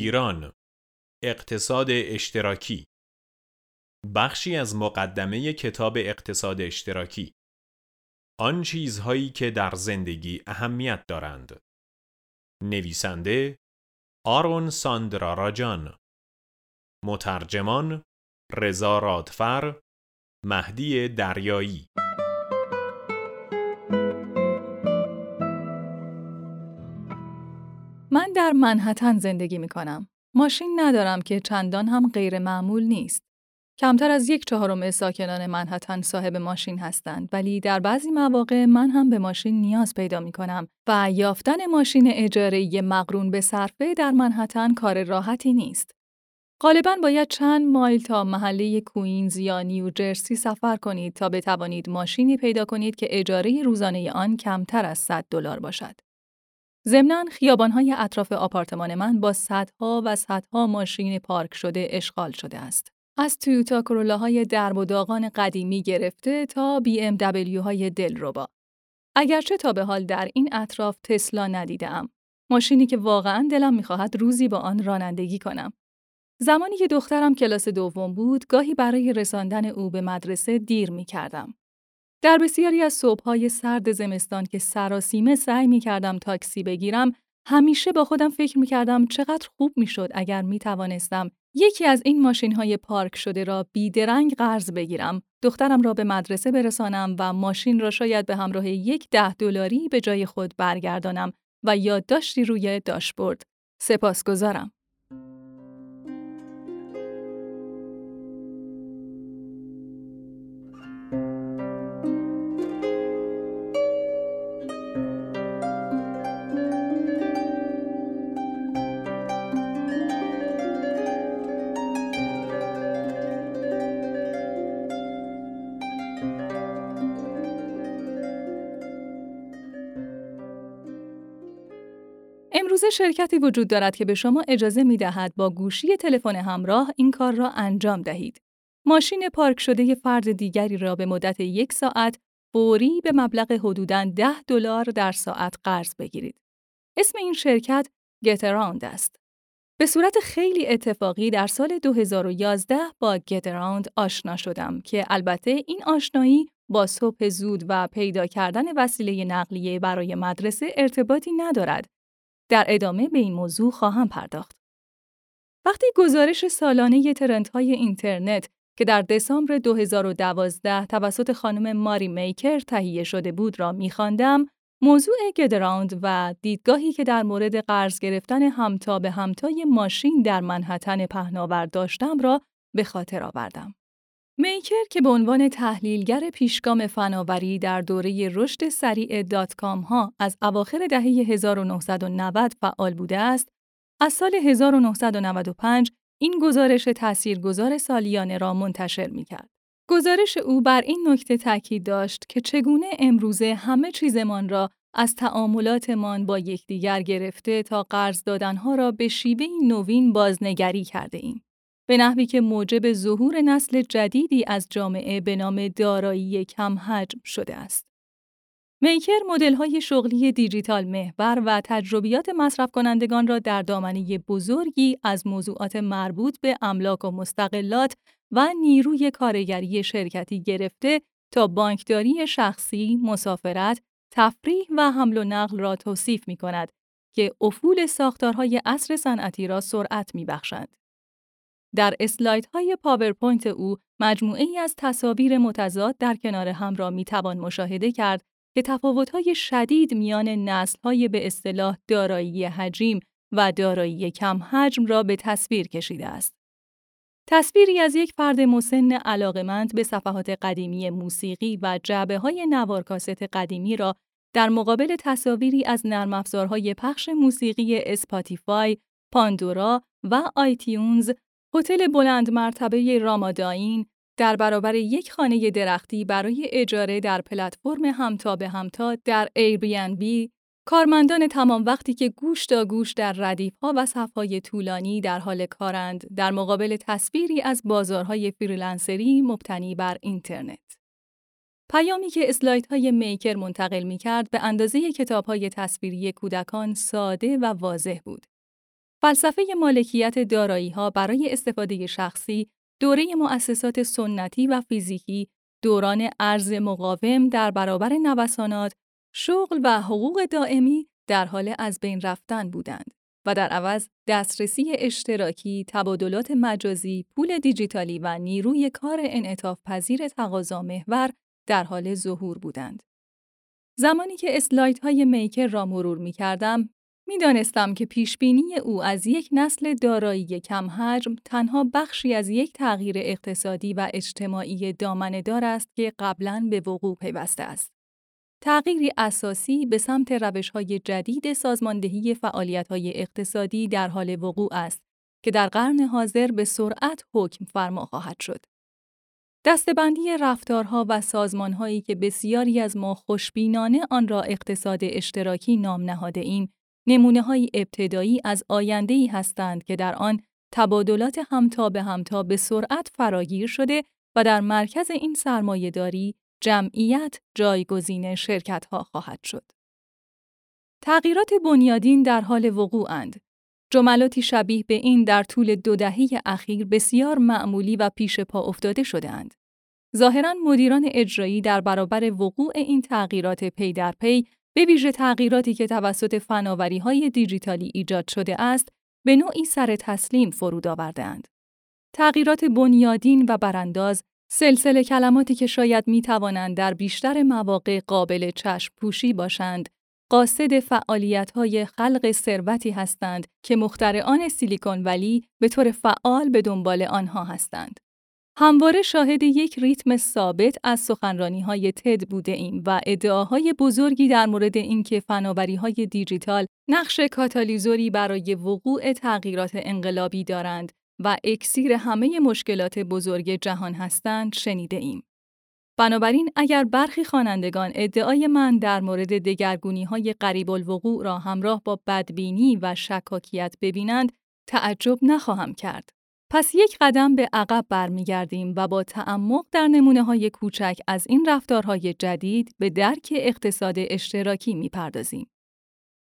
ایران. اقتصاد اشتراکی. بخشی از مقدمه کتاب اقتصاد اشتراکی. آن چیزهایی که در زندگی اهمیت دارند. نویسنده آرون ساندراراجان. مترجمان رضا رادفر. مهدی دریایی. من در منحتن زندگی می کنم. ماشین ندارم که چندان هم غیر معمول نیست. کمتر از یک چهارم ساکنان منحتن صاحب ماشین هستند ولی در بعضی مواقع من هم به ماشین نیاز پیدا می کنم و یافتن ماشین اجاره مقرون به صرفه در منحتن کار راحتی نیست. غالبا باید چند مایل تا محله کوینز یا نیوجرسی سفر کنید تا بتوانید ماشینی پیدا کنید که اجاره روزانه آن کمتر از 100 دلار باشد. ضمناً خیابانهای اطراف آپارتمان من با صدها و صدها ماشین پارک شده اشغال شده است. از تویوتا کرولاهای درب و داغان قدیمی گرفته تا بی ام های دلربا. اگرچه تا به حال در این اطراف تسلا ندیدم. ماشینی که واقعا دلم می‌خواهد روزی با آن رانندگی کنم. زمانی که دخترم کلاس دوم بود، گاهی برای رساندن او به مدرسه دیر می کردم. در بسیاری از صبحهای سرد زمستان که سراسیمه سعی می کردم تاکسی بگیرم، همیشه با خودم فکر می کردم چقدر خوب می شد اگر می توانستم یکی از این ماشین های پارک شده را بیدرنگ قرض بگیرم، دخترم را به مدرسه برسانم و ماشین را شاید به همراه یک ده دلاری به جای خود برگردانم و یادداشتی روی داشبورد. سپاسگزارم. شرکتی وجود دارد که به شما اجازه می دهد با گوشی تلفن همراه این کار را انجام دهید. ماشین پارک شده فرد دیگری را به مدت یک ساعت فوری به مبلغ حدوداً 10 دلار در ساعت قرض بگیرید. اسم این شرکت Getaround است. به صورت خیلی اتفاقی در سال 2011 با Getaround آشنا شدم که البته این آشنایی با صبح زود و پیدا کردن وسیله نقلیه برای مدرسه ارتباطی ندارد در ادامه به این موضوع خواهم پرداخت. وقتی گزارش سالانه trend های اینترنت که در دسامبر 2012 توسط خانم ماری میکر تهیه شده بود را می‌خواندم، موضوع Getaround و دیدگاهی که در مورد قرض گرفتن همتا به همتای ماشین در منهتن پهناور داشتم را به خاطر آوردم. میکر که به عنوان تحلیلگر پیشگام فناوری در دوره رشد سریع dot com ها از اواخر دهه 1990 فعال بوده است، از سال 1995 این گزارش تاثیرگذار سالیانه را منتشر می کرد. گزارش او بر این نکته تاکید داشت که چگونه امروزه همه چیزمان را از تعاملاتمان با یکدیگر گرفته تا قرض دادنها را به شیوه نوین بازنگری کرده ایم. به نحوی که موجب ظهور نسل جدیدی از جامعه به نام دارایی کم حجم شده است. میکر های شغلی دیجیتال محور و تجربیات مصرف کنندگان را در دامنه بزرگی از موضوعات مربوط به املاک و مستقلات و نیروی کارگری شرکتی گرفته تا بانکداری شخصی، مسافرت، تفریح و حمل و نقل را توصیف می کند که افول ساختارهای عصر صنعتی را سرعت می بخشند. در اسلایدهای پاورپوینت او مجموعه ای از تصاویر متضاد در کنار هم را می توان مشاهده کرد که تفاوت‌های شدید میان نسل‌های به اصطلاح دارایی حجیم و دارایی کم حجم را به تصویر کشیده است. تصویری از یک فرد مسن علاقمند به صفحات قدیمی موسیقی و جعبه های نوارکاست قدیمی را در مقابل تصاویری از نرم پخش موسیقی Spotify، Pandora و iTunes هتل بلند مرتبه Ramada Inn در برابر یک خانه درختی برای اجاره در پلتفرم همتا به همتا در بی کارمندان تمام وقتی که گوش تا گوش در ردیفها و صفهای طولانی در حال کارند در مقابل تصویری از بازارهای فریلنسری مبتنی بر اینترنت. پیامی که اسلایدهای Meeker منتقل می کرد به اندازه کتابهای تصویری کودکان ساده و واضح بود. فلسفه مالکیت دارایی ها برای استفاده شخصی، دوره مؤسسات سنتی و فیزیکی، دوران ارز مقاوم در برابر نوسانات، شغل و حقوق دائمی در حال از بین رفتن بودند و در عوض دسترسی اشتراکی، تبادلات مجازی، پول دیجیتالی و نیروی کار انعطاف پذیر تقاضا محور در حال ظهور بودند. زمانی که اسلایدهای میکر را مرور می کردم، می دانستم که پیشبینی او از یک نسل دارایی کم حجم تنها بخشی از یک تغییر اقتصادی و اجتماعی دامنه‌دار است که قبلاً به وقوع پیوسته است. تغییری اساسی به سمت روش‌های جدید سازماندهی فعالیت‌های اقتصادی در حال وقوع است که در قرن حاضر به سرعت حکم فرما خواهد شد. دستبندی رفتارها و سازمانهایی که بسیاری از ما خوشبینانه آن را اقتصاد اشتراکی نام نهاده ایم، نمونه های ابتدایی از آینده ای هستند که در آن تبادلات همتا به همتا به سرعت فراگیر شده و در مرکز این سرمایهداری جمعیت جایگزین شرکت ها خواهد شد. تغییرات بنیادین در حال وقوعند. جملاتی شبیه به این در طول دو دهه اخیر بسیار معمولی و پیش پا افتاده شدهاند. ظاهرا مدیران اجرایی در برابر وقوع این تغییرات پی در پی به ویژه تغییراتی که توسط فناوری های دیجیتالی ایجاد شده است، به نوعی سر تسلیم فرود آوردهاند. تغییرات بنیادین و برانداز سلسله کلماتی که شاید می توانند در بیشتر مواقع قابل چشم پوشی باشند، قاصد های خلق ثروتی هستند که مخترعان سیلیکون ولی به طور فعال به دنبال آنها هستند. همواره شاهد یک ریتم ثابت از سخنرانی های تد بوده ایم و ادعاهای بزرگی در مورد اینکه فناوری های دیجیتال نقش کاتالیزوری برای وقوع تغییرات انقلابی دارند و اکسیر همه مشکلات بزرگ جهان هستند شنیده ایم. بنابراین اگر برخی خوانندگان ادعای من در مورد دگرگونی های قریب الوقوع را همراه با بدبینی و شکاکیت ببینند، تعجب نخواهم کرد. پس یک قدم به عقب برمیگردیم و با تعمق در نمونه های کوچک از این رفتارهای جدید به درک اقتصاد اشتراکی می‌پردازیم.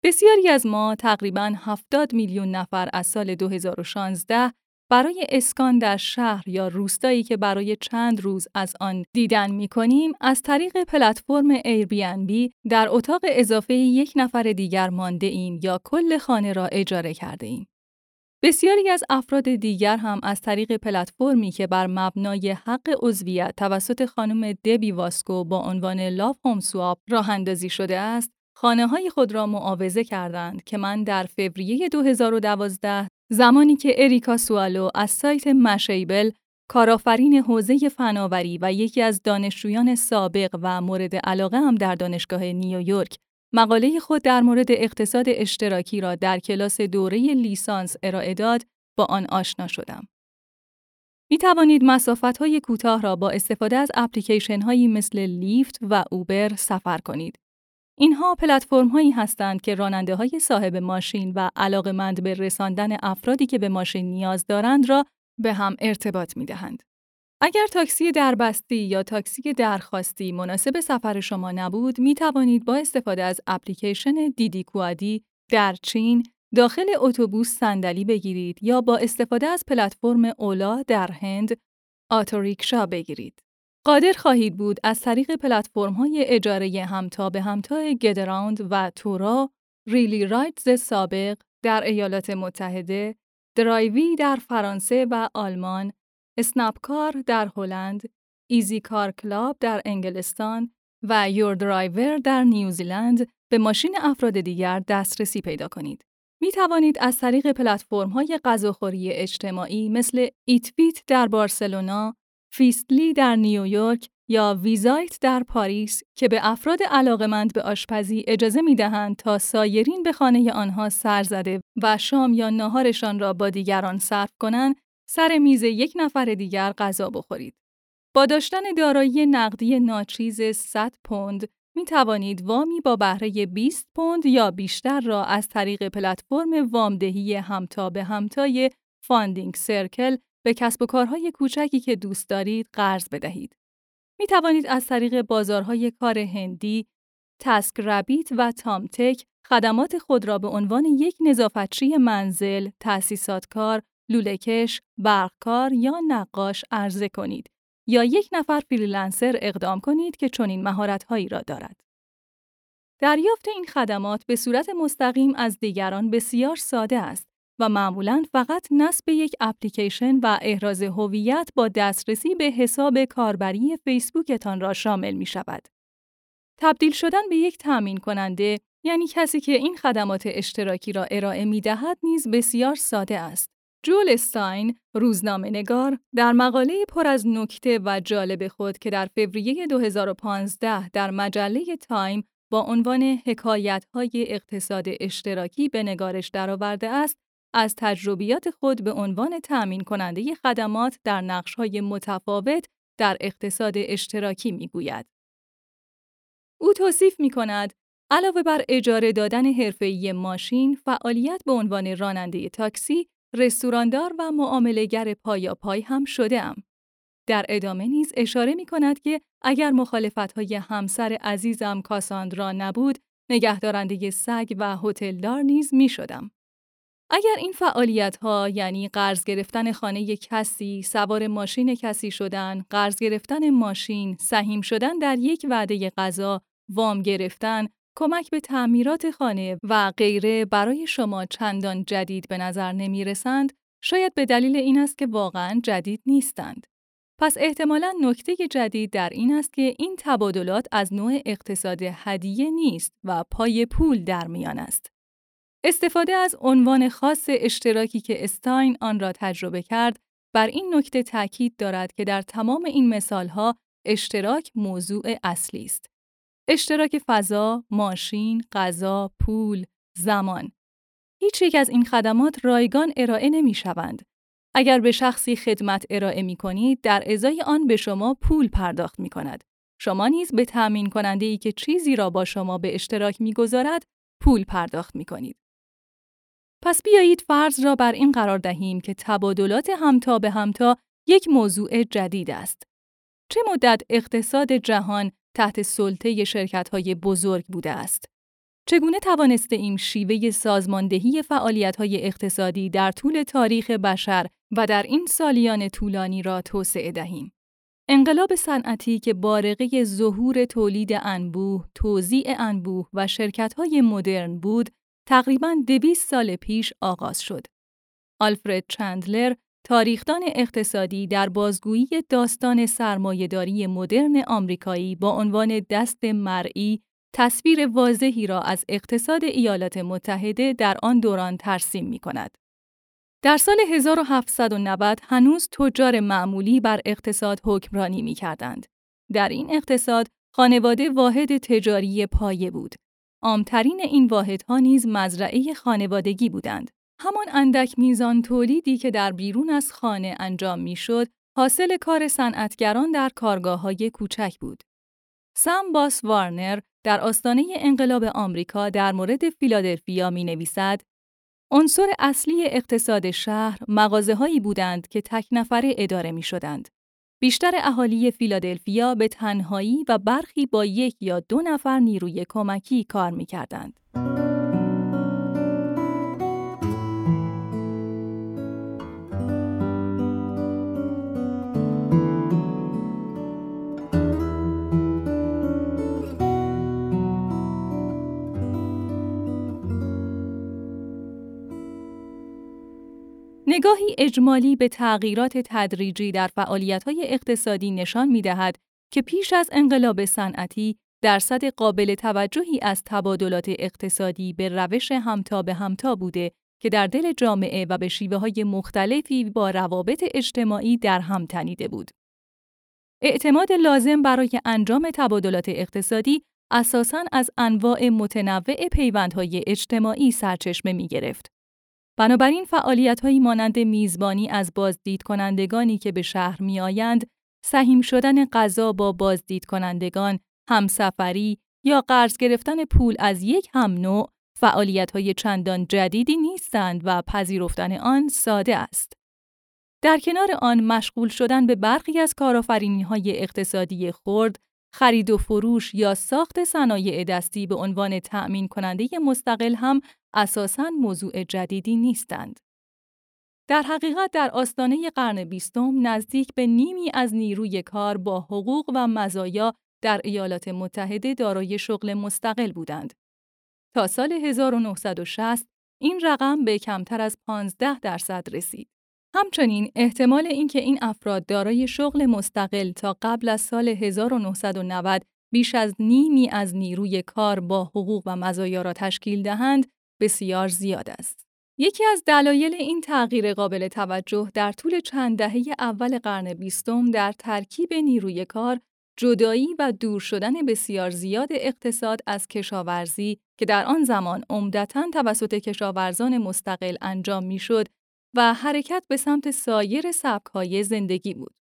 بسیاری از ما تقریباً 70 میلیون نفر از سال 2016 برای اسکان در شهر یا روستایی که برای چند روز از آن دیدن می کنیم، از طریق پلتفرم Airbnb در اتاق اضافه یک نفر دیگر مانده ایم یا کل خانه را اجاره کرده ایم. بسیاری از افراد دیگر هم از طریق پلتفرمی که بر مبنای حق عضویت توسط خانم دبی واسکو با عنوان لاف هوم سواب راه اندازی شده است، خانه های خود را معاوضه کردند که من در فوریه 2012 زمانی که اریکا سوالو از سایت مشیبل کارآفرین حوزه فناوری و یکی از دانشجویان سابق و مورد علاقه هم در دانشگاه نیویورک مقاله خود در مورد اقتصاد اشتراکی را در کلاس دوره لیسانس ارائه داد با آن آشنا شدم. می توانید مسافت های کوتاه را با استفاده از اپلیکیشن هایی مثل لیفت و اوبر سفر کنید. اینها پلتفرم هایی هستند که راننده های صاحب ماشین و علاقمند به رساندن افرادی که به ماشین نیاز دارند را به هم ارتباط می دهند. اگر تاکسی دربستی یا تاکسی درخواستی مناسب سفر شما نبود، می توانید با استفاده از اپلیکیشن دیدی کوادی در چین داخل اتوبوس صندلی بگیرید یا با استفاده از پلتفرم اولا در هند آتوریکشا بگیرید. قادر خواهید بود از طریق های اجاره همتا به همتا گدراوند و تورا، ریلی رایتز سابق در ایالات متحده، Drivy در فرانسه و آلمان، SnappCar در هلند، easyCar Club در انگلستان و YourDrive در نیوزیلند به ماشین افراد دیگر دسترسی پیدا کنید. می توانید از طریق پلتفرم های غذاخوری اجتماعی مثل EatWith در بارسلونا، Feastly در نیویورک یا VizEat در پاریس که به افراد علاقمند به آشپزی اجازه می دهند تا سایرین به خانه آنها سر زده و شام یا ناهارشان را با دیگران صرف کنند، سر میز یک نفر دیگر غذا بخورید. با داشتن دارایی نقدی ناچیز 100 پوند می توانید وامی با بهره 20 پوند یا بیشتر را از طریق پلتفرم وامدهی همتا به همتای Funding Circle به کسب و کارهای کوچکی که دوست دارید قرض بدهید. می توانید از طریق بازارهای کار Handy، TaskRabbit و Thumbtack خدمات خود را به عنوان یک نظافتچی منزل، تأسیسات کار، لولهکش، برقکار یا نقاش عرضه کنید یا یک نفر فریلنسر اقدام کنید که چنین مهارت‌هایی را دارد. دریافت این خدمات به صورت مستقیم از دیگران بسیار ساده است و معمولاً فقط نصب یک اپلیکیشن و احراز هویت با دسترسی به حساب کاربری فیسبوکتان را شامل می شود. تبدیل شدن به یک تامین کننده یعنی کسی که این خدمات اشتراکی را ارائه می دهد نیز بسیار ساده است. جول استاین، روزنامه نگار، در مقاله پر از نکته و جالب خود که در فوریه 2015 در مجله تایم با عنوان حکایت‌های اقتصاد اشتراکی به نگارش درآورده است، از تجربیات خود به عنوان تأمین کننده خدمات در نقش‌های متفاوت در اقتصاد اشتراکی می‌گوید. او توصیف می‌کند علاوه بر اجاره دادن حرفه‌ای ماشین، فعالیت به عنوان راننده تاکسی، رستوراندار و معاملهگر پای هم شده ام. در ادامه نیز اشاره می کند که اگر مخالفت‌های همسر عزیزم کاساندرا نبود، نگهدارنده سگ و هتلدار نیز می شدم. اگر این فعالیت ها یعنی قرض گرفتن خانه کسی، سوار ماشین کسی شدن، قرض گرفتن ماشین، سهیم شدن در یک وعده غذا، وام گرفتن، کمک به تعمیرات خانه و غیره برای شما چندان جدید به نظر نمی رسند، شاید به دلیل این است که واقعا جدید نیستند. پس احتمالا نکته جدید در این است که این تبادلات از نوع اقتصاد هدیه نیست و پای پول در میان است. استفاده از عنوان خاص اشتراکی که استاین آن را تجربه کرد، بر این نکته تاکید دارد که در تمام این مثالها اشتراک موضوع اصلی است. اشتراک فضا، ماشین، غذا، پول، زمان. هیچ یک از این خدمات رایگان ارائه نمی شوند. اگر به شخصی خدمت ارائه می کنید، در ازای آن به شما پول پرداخت می کند. شما نیز به تأمین کننده ای که چیزی را با شما به اشتراک می گذارد، پول پرداخت می کنید. پس بیایید فرض را بر این قرار دهیم که تبادلات همتا به همتا یک موضوع جدید است. چه مدت اقتصاد جهان تحت سلطه شرکت‌های بزرگ بوده است؟ چگونه توانسته این شیوه سازماندهی فعالیت‌های اقتصادی در طول تاریخ بشر و در این سالیان طولانی را توسعه دهیم؟ انقلاب صنعتی که بارقه ظهور تولید انبوه، توزیع انبوه و شرکت‌های مدرن بود، تقریباً دویست سال پیش آغاز شد. آلفرد چندلر، تاریخدان اقتصادی در بازگویی داستان سرمایهداری مدرن آمریکایی با عنوان دست مرئی تصویر واضحی را از اقتصاد ایالات متحده در آن دوران ترسیم می کند. در سال 1790 هنوز تجار معمولی بر اقتصاد حکمرانی می کردند. در این اقتصاد خانواده واحد تجاری پایه بود. عامترین این واحدها نیز مزرعه خانوادگی بودند. همان اندک میزان تولیدی که در بیرون از خانه انجام می‌شد، حاصل کار صنعتگران در کارگاه های کوچک بود. سام باس وارنر در آستانه انقلاب آمریکا در مورد فیلادلفیا می نویسد عنصر اصلی اقتصاد شهر مغازه هایی بودند که تک نفره اداره می شدند. بیشتر اهالی فیلادلفیا به تنهایی و برخی با یک یا دو نفر نیروی کمکی کار می کردند. نگاهی اجمالی به تغییرات تدریجی در فعالیت‌های اقتصادی نشان می‌دهد که پیش از انقلاب صنعتی درصد قابل توجهی از تبادلات اقتصادی به روش همتا به همتا بوده که در دل جامعه و به شیوه های مختلفی با روابط اجتماعی در هم تنیده بود. اعتماد لازم برای انجام تبادلات اقتصادی اساساً از انواع متنوع پیوندهای اجتماعی سرچشمه می گرفت. بنابراین فعالیت‌هایی مانند میزبانی از بازدید کنندگانی که به شهر میآیند، سهیم شدن غذا با بازدید کنندگان، همسفری یا قرض گرفتن پول از یک هم نوع فعالیت‌های چندان جدیدی نیستند و پذیرفتن آن ساده است. در کنار آن مشغول شدن به برخی از کارآفرینی‌های اقتصادی خرد، خرید و فروش یا ساخت صنایع دستی به عنوان تأمین کننده مستقل هم اساساً موضوع جدیدی نیستند. در حقیقت در آستانه قرن بیستم نزدیک به نیمی از نیروی کار با حقوق و مزایا در ایالات متحده دارای شغل مستقل بودند. تا سال 1960 این رقم به کمتر از 15 درصد رسید. همچنین احتمال اینکه این افراد دارای شغل مستقل تا قبل از سال 1990 بیش از نیمی از نیروی کار با حقوق و مزایا را تشکیل دهند بسیار زیاد است. یکی از دلایل این تغییر قابل توجه در طول چند دهه اول قرن بیستم در ترکیب نیروی کار جدایی و دور شدن بسیار زیاد اقتصاد از کشاورزی که در آن زمان عمدتا توسط کشاورزان مستقل انجام می‌شد و حرکت به سمت سایر سبکهای زندگی بود.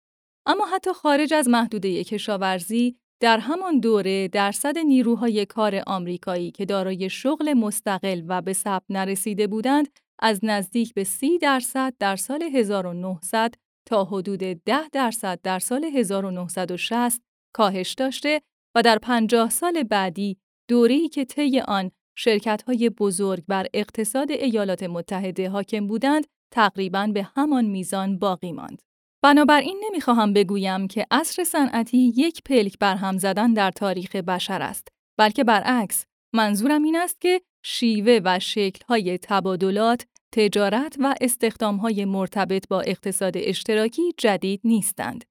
اما حتی خارج از محدوده کشاورزی در همان دوره درصد نیروهای کار آمریکایی که دارای شغل مستقل و به ثبت نرسیده بودند از نزدیک به 30 درصد در سال 1900 تا حدود 10 درصد در سال 1960 کاهش داشته و در 50 سال بعدی دوره‌ای که طی آن شرکت‌های بزرگ بر اقتصاد ایالات متحده حاکم بودند تقریباً به همان میزان باقی ماند. بنابراین نمی‌خواهم بگویم که عصر صنعتی یک پلک برهم زدن در تاریخ بشر است، بلکه برعکس منظورم این است که شیوه و شکل‌های تبادلات، تجارت و استخدام‌های مرتبط با اقتصاد اشتراکی جدید نیستند.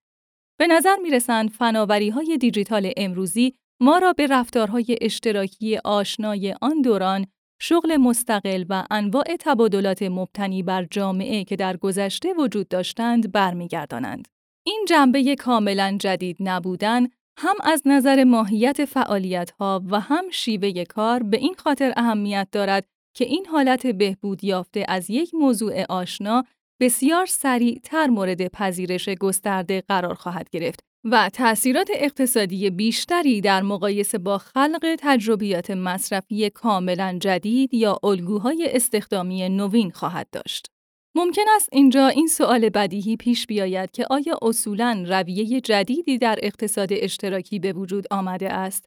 به نظر می رسند فناوری های دیجیتال امروزی ما را به رفتارهای اشتراکی آشنای آن دوران شغل مستقل و انواع تبادلات مبتنی بر جامعه که در گذشته وجود داشتند برمیگردانند. این جنبه کاملا جدید نبودن هم از نظر ماهیت فعالیت ها و هم شیوه کار به این خاطر اهمیت دارد که این حالت بهبود یافته از یک موضوع آشنا بسیار سریعتر مورد پذیرش گسترده قرار خواهد گرفت و تأثیرات اقتصادی بیشتری در مقایسه با خلق تجربیات مصرفی کاملا جدید یا الگوهای استخدامی نوین خواهد داشت. ممکن است اینجا این سوال بدیهی پیش بیاید که آیا اصولاً رویه جدیدی در اقتصاد اشتراکی به وجود آمده است؟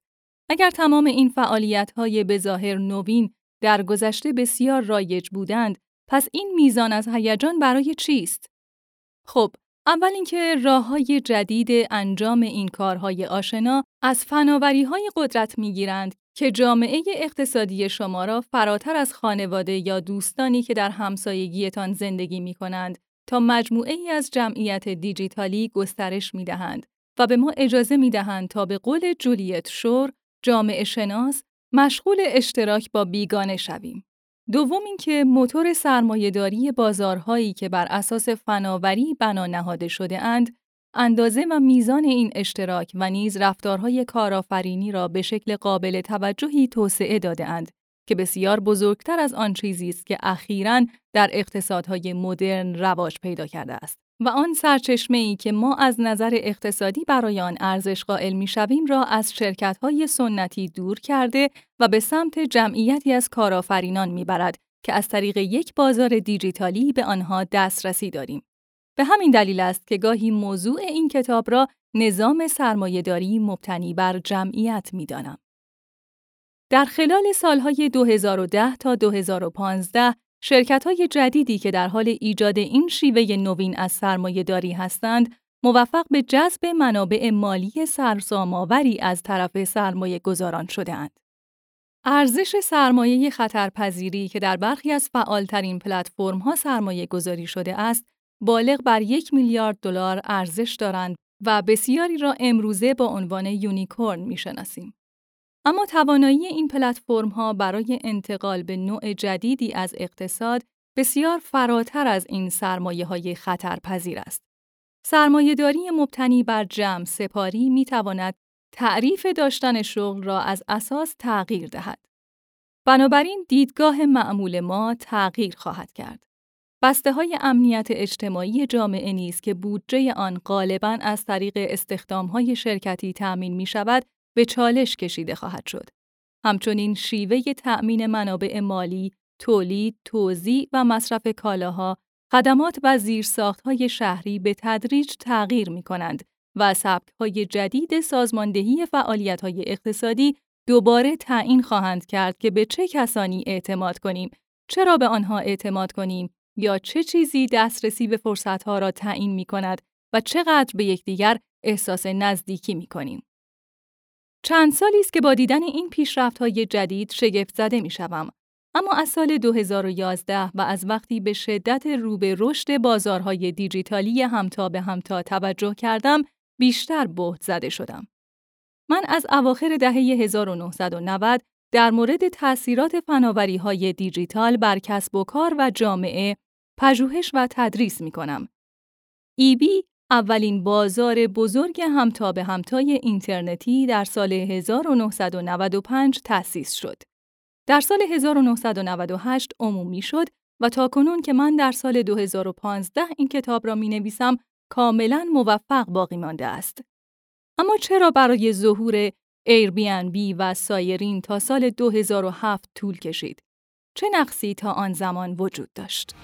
اگر تمام این فعالیت‌های به ظاهر نوین در گذشته بسیار رایج بودند، پس این میزان از هیجان برای چیست؟ خب، اول اینکه راه های جدید انجام این کارهای آشنا از فناوری های قدرت می‌گیرند که جامعه اقتصادی شما را فراتر از خانواده یا دوستانی که در همسایگیتان زندگی می کنند تا مجموعه ای از جمعیت دیجیتالی گسترش می دهند و به ما اجازه می دهند تا به قول جولیت شور جامعه شناس مشغول اشتراک با بیگانه شویم. دوم اینکه موتور سرمایهداری بازارهایی که بر اساس فناوری بنا نهاده شده اند، اندازه و میزان این اشتراک و نیز رفتارهای کارآفرینی را به شکل قابل توجهی توسعه داده اند که بسیار بزرگتر از آن چیزی است که اخیراً در اقتصادهای مدرن رواج پیدا کرده است. و آن سرچشمه ای که ما از نظر اقتصادی برای آن ارزش قائل می شویم را از شرکت های سنتی دور کرده و به سمت جمعیتی از کارآفرینان می برد که از طریق یک بازار دیجیتالی به آنها دسترسی داریم. به همین دلیل است که گاهی موضوع این کتاب را نظام سرمایهداری مبتنی بر جمعیت می دانم. در خلال سالهای 2010 تا 2015 شرکت های جدیدی که در حال ایجاد این شیوه نوین از سرمایه داری هستند، موفق به جذب منابع مالی سرسام‌آوری از طرف سرمایه گذاران شدهاند. ارزش سرمایه خطرپذیری که در برخی از فعالترین پلتفرم‌ها سرمایه گذاری شده است، بالغ بر یک میلیارد دلار ارزش دارند و بسیاری را امروزه با عنوان یونیکورن می‌شناسیم. اما توانایی این پلتفرم ها برای انتقال به نوع جدیدی از اقتصاد بسیار فراتر از این سرمایه های خطرپذیر است. سرمایهداری مبتنی بر جمع سپاری می تواند تعریف داشتن شغل را از اساس تغییر دهد. بنابراین دیدگاه معمول ما تغییر خواهد کرد. بسته های امنیت اجتماعی جامعه نیز که بودجه آن غالباً از طریق استخدام های شرکتی تأمین می شود، به چالش کشیده خواهد شد. همچنین شیوه تأمین منابع مالی، تولید، توزیع و مصرف کالاها، خدمات و زیرساختهای شهری به تدریج تغییر می کنند و سبک‌های جدید سازماندهی فعالیت‌های اقتصادی دوباره تعیین خواهند کرد که به چه کسانی اعتماد کنیم، چرا به آنها اعتماد کنیم یا چه چیزی دسترسی به فرصتها را تعیین می کند و چقدر به یکدیگر احساس نزدیکی می کنیم. چند سالی است که با دیدن این پیشرفت‌های جدید شگفت زده می شوم. اما از سال 2011 و از وقتی به شدت رو به رشد بازارهای دیجیتالی همتا به همتا توجه کردم، بیشتر بهت زده شدم. من از اواخر دهه 1990 در مورد تأثیرات فناوری های دیجیتال بر کسب و کار و جامعه پژوهش و تدریس می کنم. ایبی اولین بازار بزرگ همتا به همتای اینترنتی در سال 1995 تأسیس شد. در سال 1998 عمومی شد و تا کنون که من در سال 2015 این کتاب را می نویسم کاملا موفق باقی مانده است. اما چرا برای ظهور بی و سایرین تا سال 2007 طول کشید؟ چه نقصی تا آن زمان وجود داشت؟